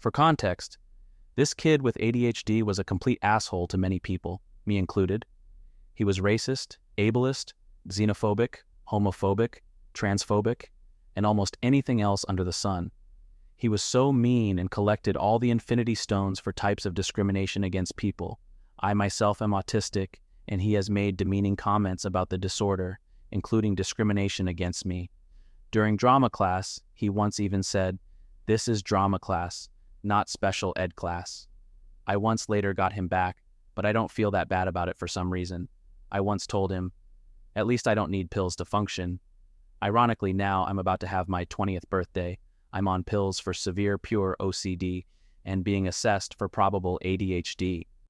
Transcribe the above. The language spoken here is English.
For context, this kid with ADHD was a complete asshole to many people, me included. He was racist, ableist, xenophobic, homophobic, transphobic, and almost anything else under the sun. He was so mean and collected all the infinity stones for types of discrimination against people. I myself am autistic, and he has made demeaning comments about the disorder, including discrimination against me. During drama class, he once even said, This is drama class, not special ed class. I once later got him back, but I don't feel that bad about it for some reason. I once told him, At least I don't need pills to function. Ironically, now I'm about to have my 20th birthday. I'm on pills for severe pure OCD and being assessed for probable ADHD.